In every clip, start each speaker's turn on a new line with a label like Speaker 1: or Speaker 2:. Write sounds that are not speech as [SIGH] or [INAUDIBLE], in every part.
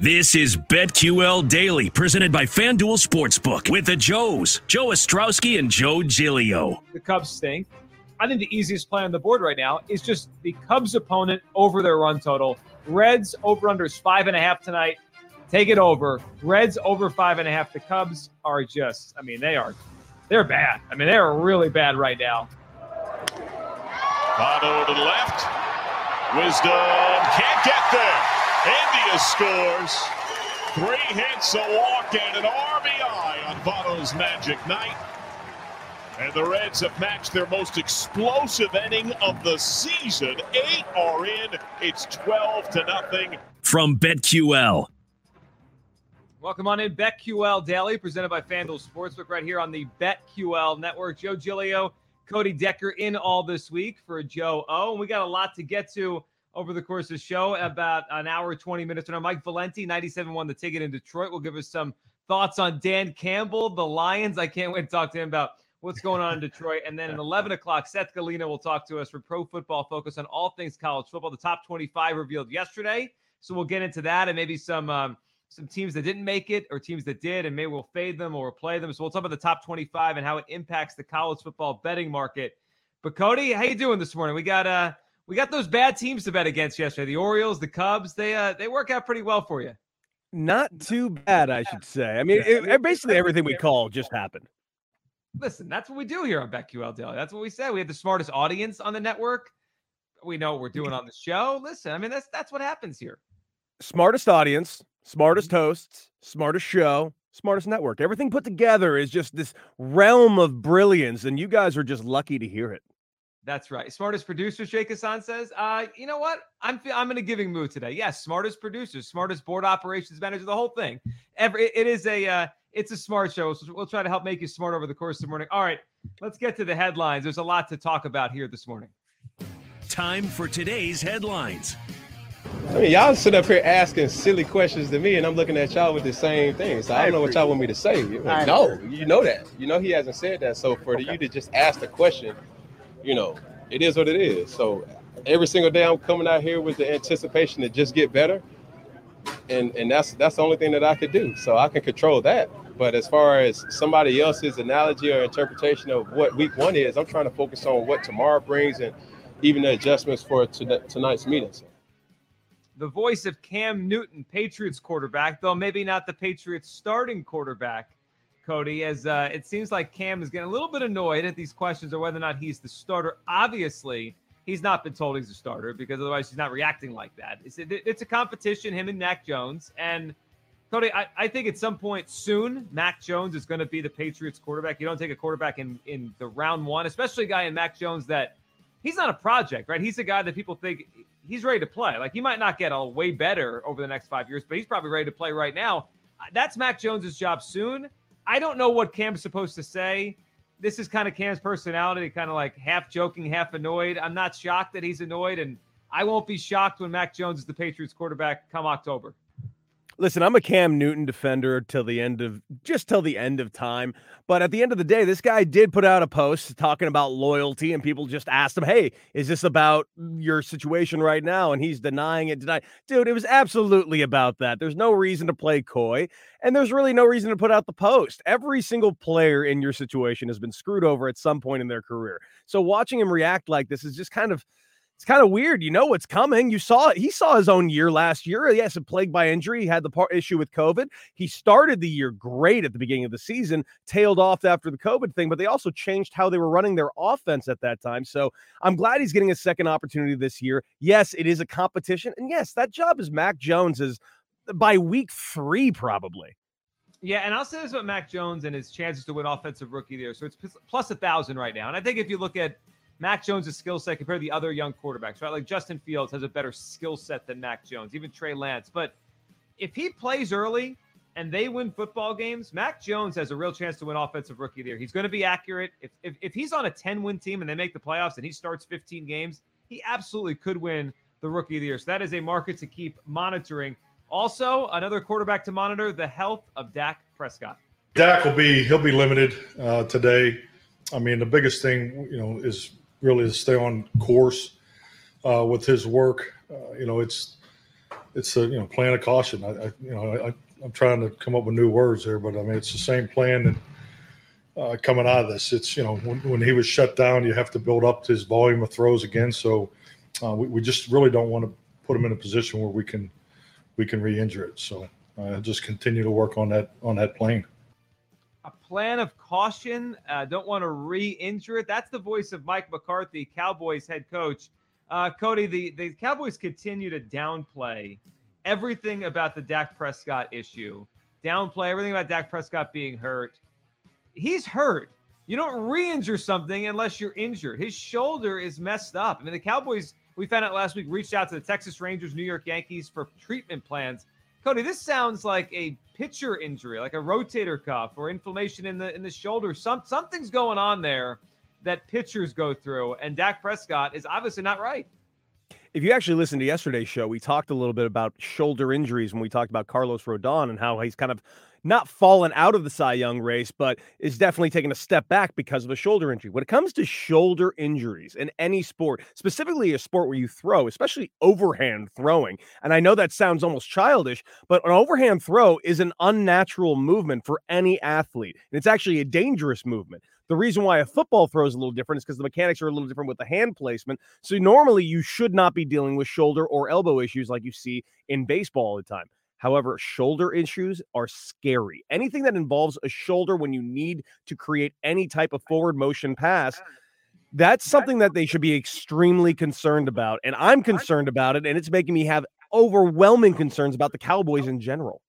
Speaker 1: This is BetQL Daily, presented by FanDuel Sportsbook with the Joes, Joe Ostrowski and Joe Giglio.
Speaker 2: The Cubs stink. I think the easiest play on the board right now is just the Cubs opponent over their run total. Reds over unders five and a half tonight. Take it over. Reds over five and a half. The Cubs are just, I mean, they are, they're bad. I mean, they are really bad right now.
Speaker 3: Votto to the left. Wisdom can't get there. India scores. Three hits, a walk, and an RBI on Votto's magic night. And the Reds have matched their most explosive inning of the season. Eight are in. It's 12 to nothing.
Speaker 1: From BetQL.
Speaker 2: Welcome on in BetQL Daily, presented by FanDuel Sportsbook, right here on the BetQL Network. Joe Giglio, Cody Decker in all this week for Joe O. And we got a lot to get to over the course of the show. About an hour, 20 minutes. And Mike Valenti, 97 won the ticket in Detroit, will give us some thoughts on Dan Campbell, the Lions. I can't wait to talk to him about what's going on in Detroit. And then at [LAUGHS] 11 o'clock, Seth Galina will talk to us for Pro Football Focus on all things college football. The top 25 revealed yesterday. So we'll get into that and maybe some. Um, some teams that didn't make it or teams that did, and maybe we'll fade them or play them. So we'll talk about the top 25 and how it impacts the college football betting market. But Cody, how you doing this morning? We got uh we got those bad teams to bet against yesterday. The Orioles, the Cubs, they uh they work out pretty well for you.
Speaker 4: Not too bad, I should say. I mean, it, basically everything we call just happened.
Speaker 2: Listen, that's what we do here on BetQL Daily. That's what we said. We have the smartest audience on the network. We know what we're doing on the show. Listen, I mean, that's that's what happens here.
Speaker 4: Smartest audience, smartest hosts, smartest show, smartest network. Everything put together is just this realm of brilliance, and you guys are just lucky to hear it.
Speaker 2: That's right. Smartest producers, Jake Hassan says. Uh, you know what? I'm I'm in a giving mood today. Yes, smartest producers, smartest board operations manager, the whole thing. Every it is a uh, it's a smart show. So we'll try to help make you smart over the course of the morning. All right, let's get to the headlines. There's a lot to talk about here this morning.
Speaker 1: Time for today's headlines.
Speaker 5: I mean, y'all sit up here asking silly questions to me, and I'm looking at y'all with the same thing. So I don't know what y'all want me to say. Like, no, you know that. You know he hasn't said that. So for okay. you to just ask the question, you know, it is what it is. So every single day I'm coming out here with the anticipation to just get better. And and that's that's the only thing that I could do. So I can control that. But as far as somebody else's analogy or interpretation of what week one is, I'm trying to focus on what tomorrow brings and even the adjustments for tonight's meetings
Speaker 2: the voice of Cam Newton, Patriots quarterback, though maybe not the Patriots starting quarterback, Cody, as uh, it seems like Cam is getting a little bit annoyed at these questions or whether or not he's the starter. Obviously, he's not been told he's a starter because otherwise he's not reacting like that. It's, it, it's a competition, him and Mac Jones. And Cody, I, I think at some point soon, Mac Jones is going to be the Patriots quarterback. You don't take a quarterback in, in the round one, especially a guy in Mac Jones that he's not a project, right? He's a guy that people think he's ready to play. Like he might not get a way better over the next five years, but he's probably ready to play right now. That's Mac Jones's job soon. I don't know what Cam's supposed to say. This is kind of Cam's personality, kind of like half joking, half annoyed. I'm not shocked that he's annoyed, and I won't be shocked when Mac Jones is the Patriots quarterback come October.
Speaker 4: Listen, I'm a Cam Newton defender till the end of just till the end of time. But at the end of the day, this guy did put out a post talking about loyalty, and people just asked him, Hey, is this about your situation right now? And he's denying it, denying. Dude, it was absolutely about that. There's no reason to play coy, and there's really no reason to put out the post. Every single player in your situation has been screwed over at some point in their career. So watching him react like this is just kind of it's kind of weird. You know what's coming. You saw it. He saw his own year last year. Uh, yes, a plagued by injury. He had the part issue with COVID. He started the year great at the beginning of the season, tailed off after the COVID thing, but they also changed how they were running their offense at that time. So I'm glad he's getting a second opportunity this year. Yes, it is a competition. And yes, that job is Mac Jones's by week three, probably.
Speaker 2: Yeah, and I'll say this about Mac Jones and his chances to win offensive rookie there. So it's plus a thousand right now. And I think if you look at Mac Jones' skill set compared to the other young quarterbacks, right? Like Justin Fields has a better skill set than Mac Jones, even Trey Lance. But if he plays early and they win football games, Mac Jones has a real chance to win Offensive Rookie of the Year. He's going to be accurate. If, if, if he's on a 10 win team and they make the playoffs and he starts 15 games, he absolutely could win the Rookie of the Year. So that is a market to keep monitoring. Also, another quarterback to monitor the health of Dak Prescott.
Speaker 6: Dak will be he'll be limited uh, today. I mean, the biggest thing you know is really to stay on course uh, with his work. Uh, you know, it's it's a you know plan of caution. I, I you know I, I'm trying to come up with new words there, but I mean it's the same plan that uh, coming out of this. It's you know when, when he was shut down, you have to build up his volume of throws again. So uh, we, we just really don't want to put him in a position where we can we can re-injure it. So uh, just continue to work on that on that plane.
Speaker 2: Plan of caution. Uh, don't want to re-injure it. That's the voice of Mike McCarthy, Cowboys head coach. Uh, Cody, the, the Cowboys continue to downplay everything about the Dak Prescott issue, downplay everything about Dak Prescott being hurt. He's hurt. You don't re injure something unless you're injured. His shoulder is messed up. I mean, the Cowboys, we found out last week, reached out to the Texas Rangers, New York Yankees for treatment plans. Cody, this sounds like a pitcher injury, like a rotator cuff or inflammation in the in the shoulder. Some something's going on there that pitchers go through, and Dak Prescott is obviously not right.
Speaker 4: If you actually listened to yesterday's show, we talked a little bit about shoulder injuries when we talked about Carlos Rodon and how he's kind of not fallen out of the Cy Young race, but is definitely taking a step back because of a shoulder injury. When it comes to shoulder injuries in any sport, specifically a sport where you throw, especially overhand throwing, and I know that sounds almost childish, but an overhand throw is an unnatural movement for any athlete. And it's actually a dangerous movement. The reason why a football throw is a little different is because the mechanics are a little different with the hand placement. So normally you should not be dealing with shoulder or elbow issues like you see in baseball all the time. However, shoulder issues are scary. Anything that involves a shoulder when you need to create any type of forward motion pass, that's something that they should be extremely concerned about. And I'm concerned about it. And it's making me have overwhelming concerns about the Cowboys in general.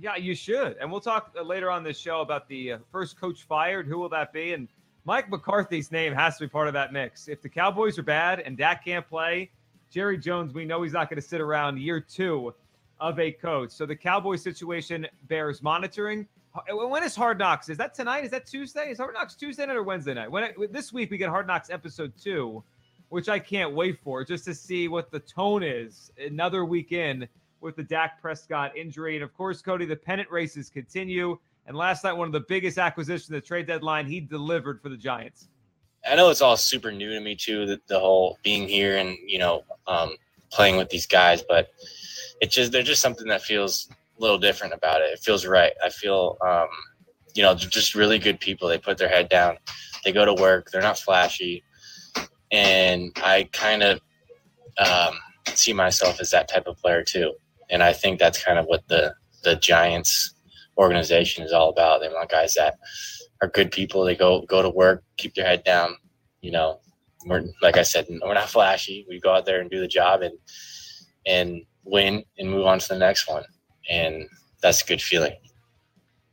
Speaker 2: Yeah, you should. And we'll talk uh, later on this show about the uh, first coach fired. Who will that be? And Mike McCarthy's name has to be part of that mix. If the Cowboys are bad and Dak can't play, Jerry Jones, we know he's not going to sit around year two of a coach. So the Cowboys situation bears monitoring. When is Hard Knocks? Is that tonight? Is that Tuesday? Is Hard Knocks Tuesday night or Wednesday night? When it, this week we get Hard Knocks episode two, which I can't wait for, just to see what the tone is. Another week in with the Dak Prescott injury. And of course, Cody, the pennant races continue. And last night, one of the biggest acquisitions the trade deadline, he delivered for the Giants.
Speaker 7: I know it's all super new to me too, the, the whole being here and you know um, playing with these guys, but it's just there's just something that feels a little different about it. It feels right. I feel um, you know just really good people. They put their head down, they go to work. They're not flashy, and I kind of um, see myself as that type of player too and I think that's kind of what the the Giants organization is all about. They want guys that are good people. They go go to work, keep their head down. You know, we're like I said, we're not flashy. We go out there and do the job and and win and move on to the next one. And that's a good feeling.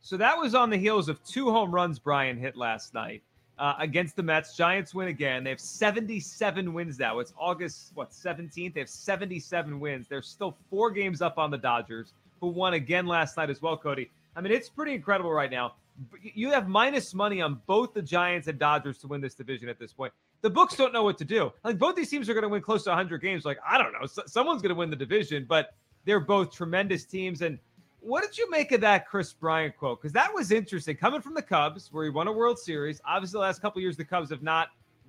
Speaker 2: So that was on the heels of two home runs Bryant hit last night uh, against the Mets. Giants win again. They have 77 wins now. It's August, what, 17th? They have 77 wins. They're still four games up on the Dodgers, who won again last night as well, Cody. I mean, it's pretty incredible right now. You have minus money on both the Giants and Dodgers to win this division at this point. The books don't know what to do. Like, both these teams are going to win close to 100 games. Like, I don't know. Someone's going to win the division, but they're both tremendous teams. And what did you make of that Kris Bryant quote? Because that was interesting. Coming from the Cubs, where he won a World Series. Obviously, the last couple years, the Cubs have not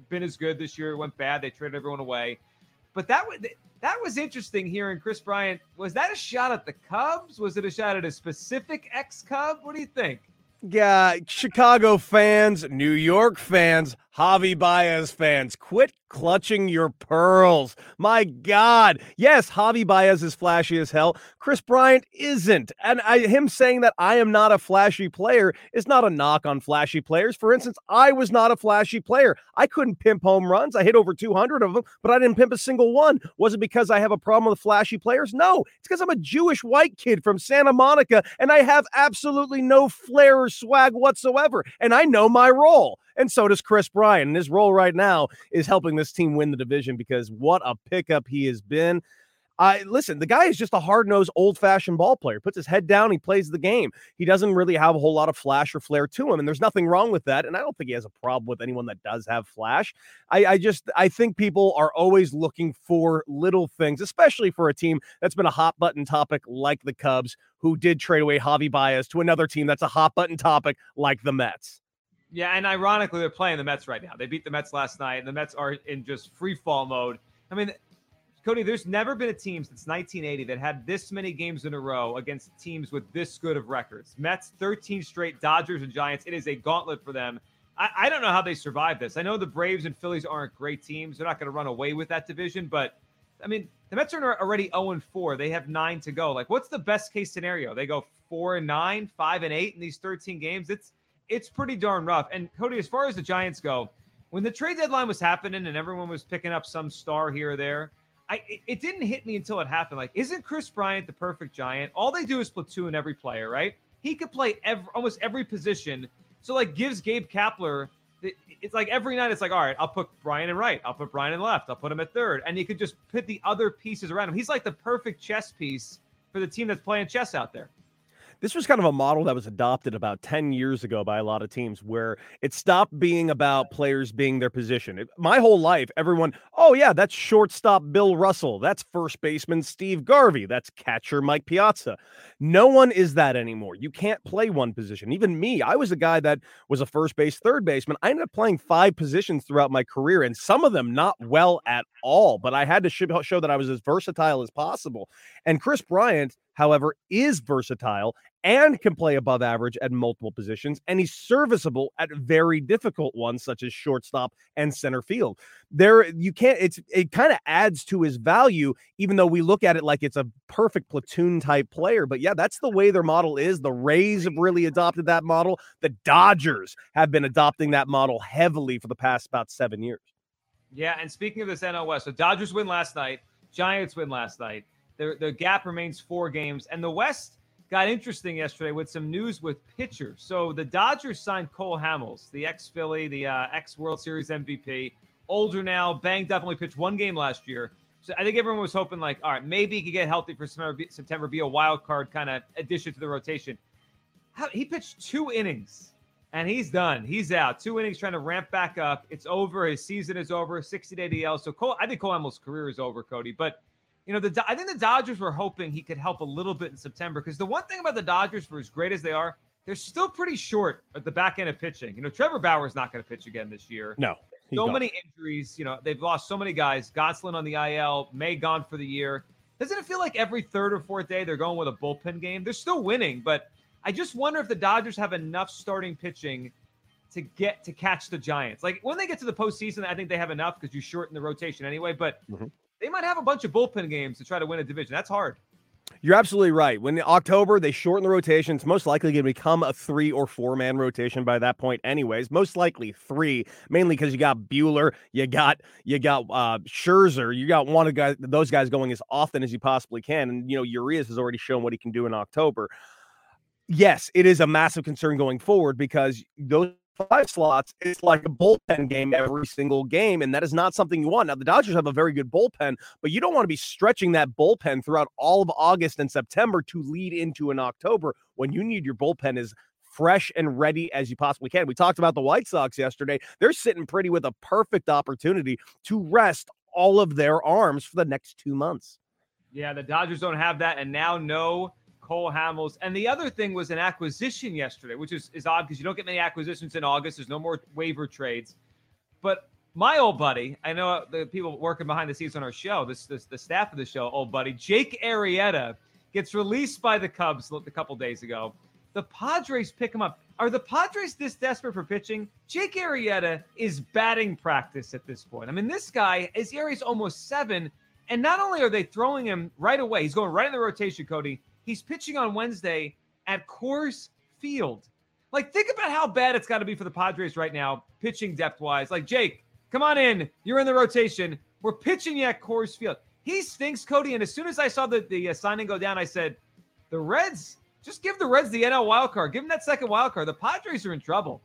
Speaker 2: been as good. This year it went bad. They traded everyone away. But that was that was interesting hearing Kris Bryant. Was that a shot at the Cubs? Was it a shot at a specific ex-Cub? What do you think?
Speaker 4: Yeah, Chicago fans, New York fans, Javi Baez fans, quit clutching your pearls. My God. Yes, Javi Baez is flashy as hell. Kris Bryant isn't. And I, him saying that I am not a flashy player is not a knock on flashy players. For instance, I was not a flashy player. I couldn't pimp home runs. I hit over 200 of them, but I didn't pimp a single one. Was it because I have a problem with flashy players? No, it's because I'm a Jewish white kid from Santa Monica and I have absolutely no flair or swag whatsoever. And I know my role. And so does Kris Bryant. And his role right now is helping this team win the division because what a pickup he has been. I listen, the guy is just a hard nosed, old fashioned ball player. Puts his head down, he plays the game. He doesn't really have a whole lot of flash or flair to him, and there's nothing wrong with that. And I don't think he has a problem with anyone that does have flash. I, I just I think people are always looking for little things, especially for a team that's been a hot button topic like the Cubs, who did trade away Javi Baez to another team that's a hot button topic like the Mets.
Speaker 2: Yeah, and ironically, they're playing the Mets right now. They beat the Mets last night, and the Mets are in just free fall mode. I mean, Cody, there's never been a team since 1980 that had this many games in a row against teams with this good of records. Mets 13 straight, Dodgers and Giants. It is a gauntlet for them. I, I don't know how they survive this. I know the Braves and Phillies aren't great teams. They're not going to run away with that division, but I mean, the Mets are already 0 and 4. They have nine to go. Like, what's the best case scenario? They go four and nine, five and eight in these 13 games. It's it's pretty darn rough. And Cody, as far as the Giants go, when the trade deadline was happening and everyone was picking up some star here or there, I it, it didn't hit me until it happened. Like, isn't Kris Bryant the perfect giant? All they do is platoon every player, right? He could play every, almost every position. So like gives Gabe Kapler it's like every night it's like, all right, I'll put Bryant in right, I'll put Bryant in left, I'll put him at third, and he could just put the other pieces around him. He's like the perfect chess piece for the team that's playing chess out there
Speaker 4: this was kind of a model that was adopted about 10 years ago by a lot of teams where it stopped being about players being their position. It, my whole life, everyone, oh, yeah, that's shortstop Bill Russell. That's first baseman Steve Garvey. That's catcher Mike Piazza. No one is that anymore. You can't play one position. Even me, I was a guy that was a first base, third baseman. I ended up playing five positions throughout my career, and some of them not well at all, but I had to show that I was as versatile as possible. And Kris Bryant, however, is versatile and can play above average at multiple positions, and he's serviceable at very difficult ones such as shortstop and center field. There, you can't. It's it kind of adds to his value, even though we look at it like it's a perfect platoon type player. But yeah, that's the way their model is. The Rays have really adopted that model. The Dodgers have been adopting that model heavily for the past about seven years.
Speaker 2: Yeah, and speaking of this West, so Dodgers win last night, Giants win last night. The the gap remains four games, and the West got interesting yesterday with some news with pitchers. So the Dodgers signed Cole Hamels, the ex Philly, the uh, ex World Series MVP, older now, banged up, only pitched one game last year. So I think everyone was hoping, like, all right, maybe he could get healthy for September, be a wild card kind of addition to the rotation. He pitched two innings and he's done. He's out. Two innings trying to ramp back up. It's over. His season is over. 60 day DL. So Cole, I think Cole Hamels' career is over, Cody. But you know, the I think the Dodgers were hoping he could help a little bit in September because the one thing about the Dodgers, for as great as they are, they're still pretty short at the back end of pitching. You know, Trevor Bauer's not going to pitch again this year.
Speaker 4: No.
Speaker 2: So gone. many injuries. You know, they've lost so many guys. Gonsolin on the IL, May gone for the year. Doesn't it feel like every third or fourth day they're going with a bullpen game? They're still winning, but I just wonder if the Dodgers have enough starting pitching to get to catch the Giants. Like when they get to the postseason, I think they have enough because you shorten the rotation anyway. But mm-hmm they might have a bunch of bullpen games to try to win a division. That's hard.
Speaker 4: You're absolutely right. When October they shorten the rotation, it's most likely going to become a three or four man rotation by that point, anyways. Most likely three, mainly because you got Buehler, you got you got uh Scherzer, you got one of guys, those guys going as often as you possibly can, and you know Urias has already shown what he can do in October. Yes, it is a massive concern going forward because those five slots, it's like a bullpen game every single game. And that is not something you want. Now, the Dodgers have a very good bullpen, but you don't want to be stretching that bullpen throughout all of August and September to lead into an October when you need your bullpen is fresh and ready as you possibly can. We talked about the White Sox yesterday. They're sitting pretty with a perfect opportunity to rest all of their arms for the next two months.
Speaker 2: Yeah, the Dodgers don't have that. And now, no Cole Hamels. And the other thing was an acquisition yesterday, which is, is odd because you don't get many acquisitions in August. There's no more waiver trades. But my old buddy, I know the people working behind the scenes on our show, this, this the staff of the show, old buddy, Jake Arrieta gets released by the Cubs a couple days ago. The Padres pick him up. Are the Padres this desperate for pitching? Jake Arrieta is batting practice at this point. I mean, this guy, his is almost seven. And not only are they throwing him right away, he's going right in the rotation, Cody. He's pitching on Wednesday at Coors Field. Like, think about how bad it's got to be for the Padres right now, pitching depth wise. Like, Jake, come on in. You're in the rotation. We're pitching you at Coors Field. He stinks, Cody. And as soon as I saw the, the uh, signing go down, I said, the Reds, just give the Reds the NL wild card. Give them that second wild card. The Padres are in trouble.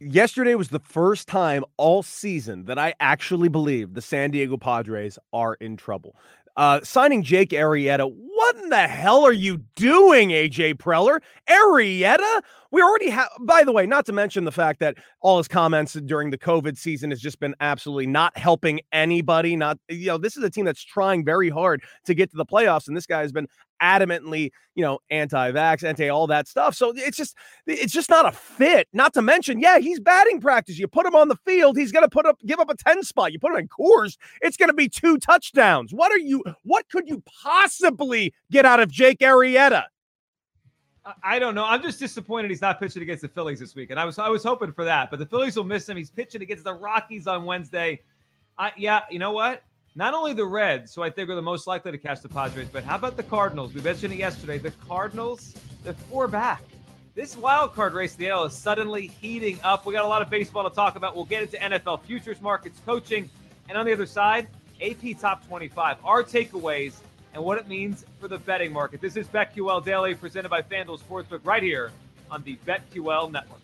Speaker 4: Yesterday was the first time all season that I actually believe the San Diego Padres are in trouble. Uh, signing Jake Arrieta. What in the hell are you doing, AJ Preller? Arrieta? We already have, by the way, not to mention the fact that all his comments during the COVID season has just been absolutely not helping anybody. Not, you know, this is a team that's trying very hard to get to the playoffs, and this guy has been adamantly, you know, anti-vax, anti all that stuff. So it's just it's just not a fit. Not to mention, yeah, he's batting practice. You put him on the field, he's gonna put up give up a 10 spot. You put him in Coors, it's gonna be two touchdowns. What are you what could you possibly get out of Jake Arrieta?
Speaker 2: I don't know. I'm just disappointed he's not pitching against the Phillies this week, and I was I was hoping for that. But the Phillies will miss him. He's pitching against the Rockies on Wednesday. I, yeah, you know what? Not only the Reds, who I think are the most likely to catch the Padres, but how about the Cardinals? We mentioned it yesterday. The Cardinals, they're four back. This wild card race the AL is suddenly heating up. We got a lot of baseball to talk about. We'll get into NFL futures markets, coaching, and on the other side, AP Top 25, our takeaways, and what it means for the betting market. This is BetQL Daily, presented by FanDuel Sportsbook, right here on the BetQL Network.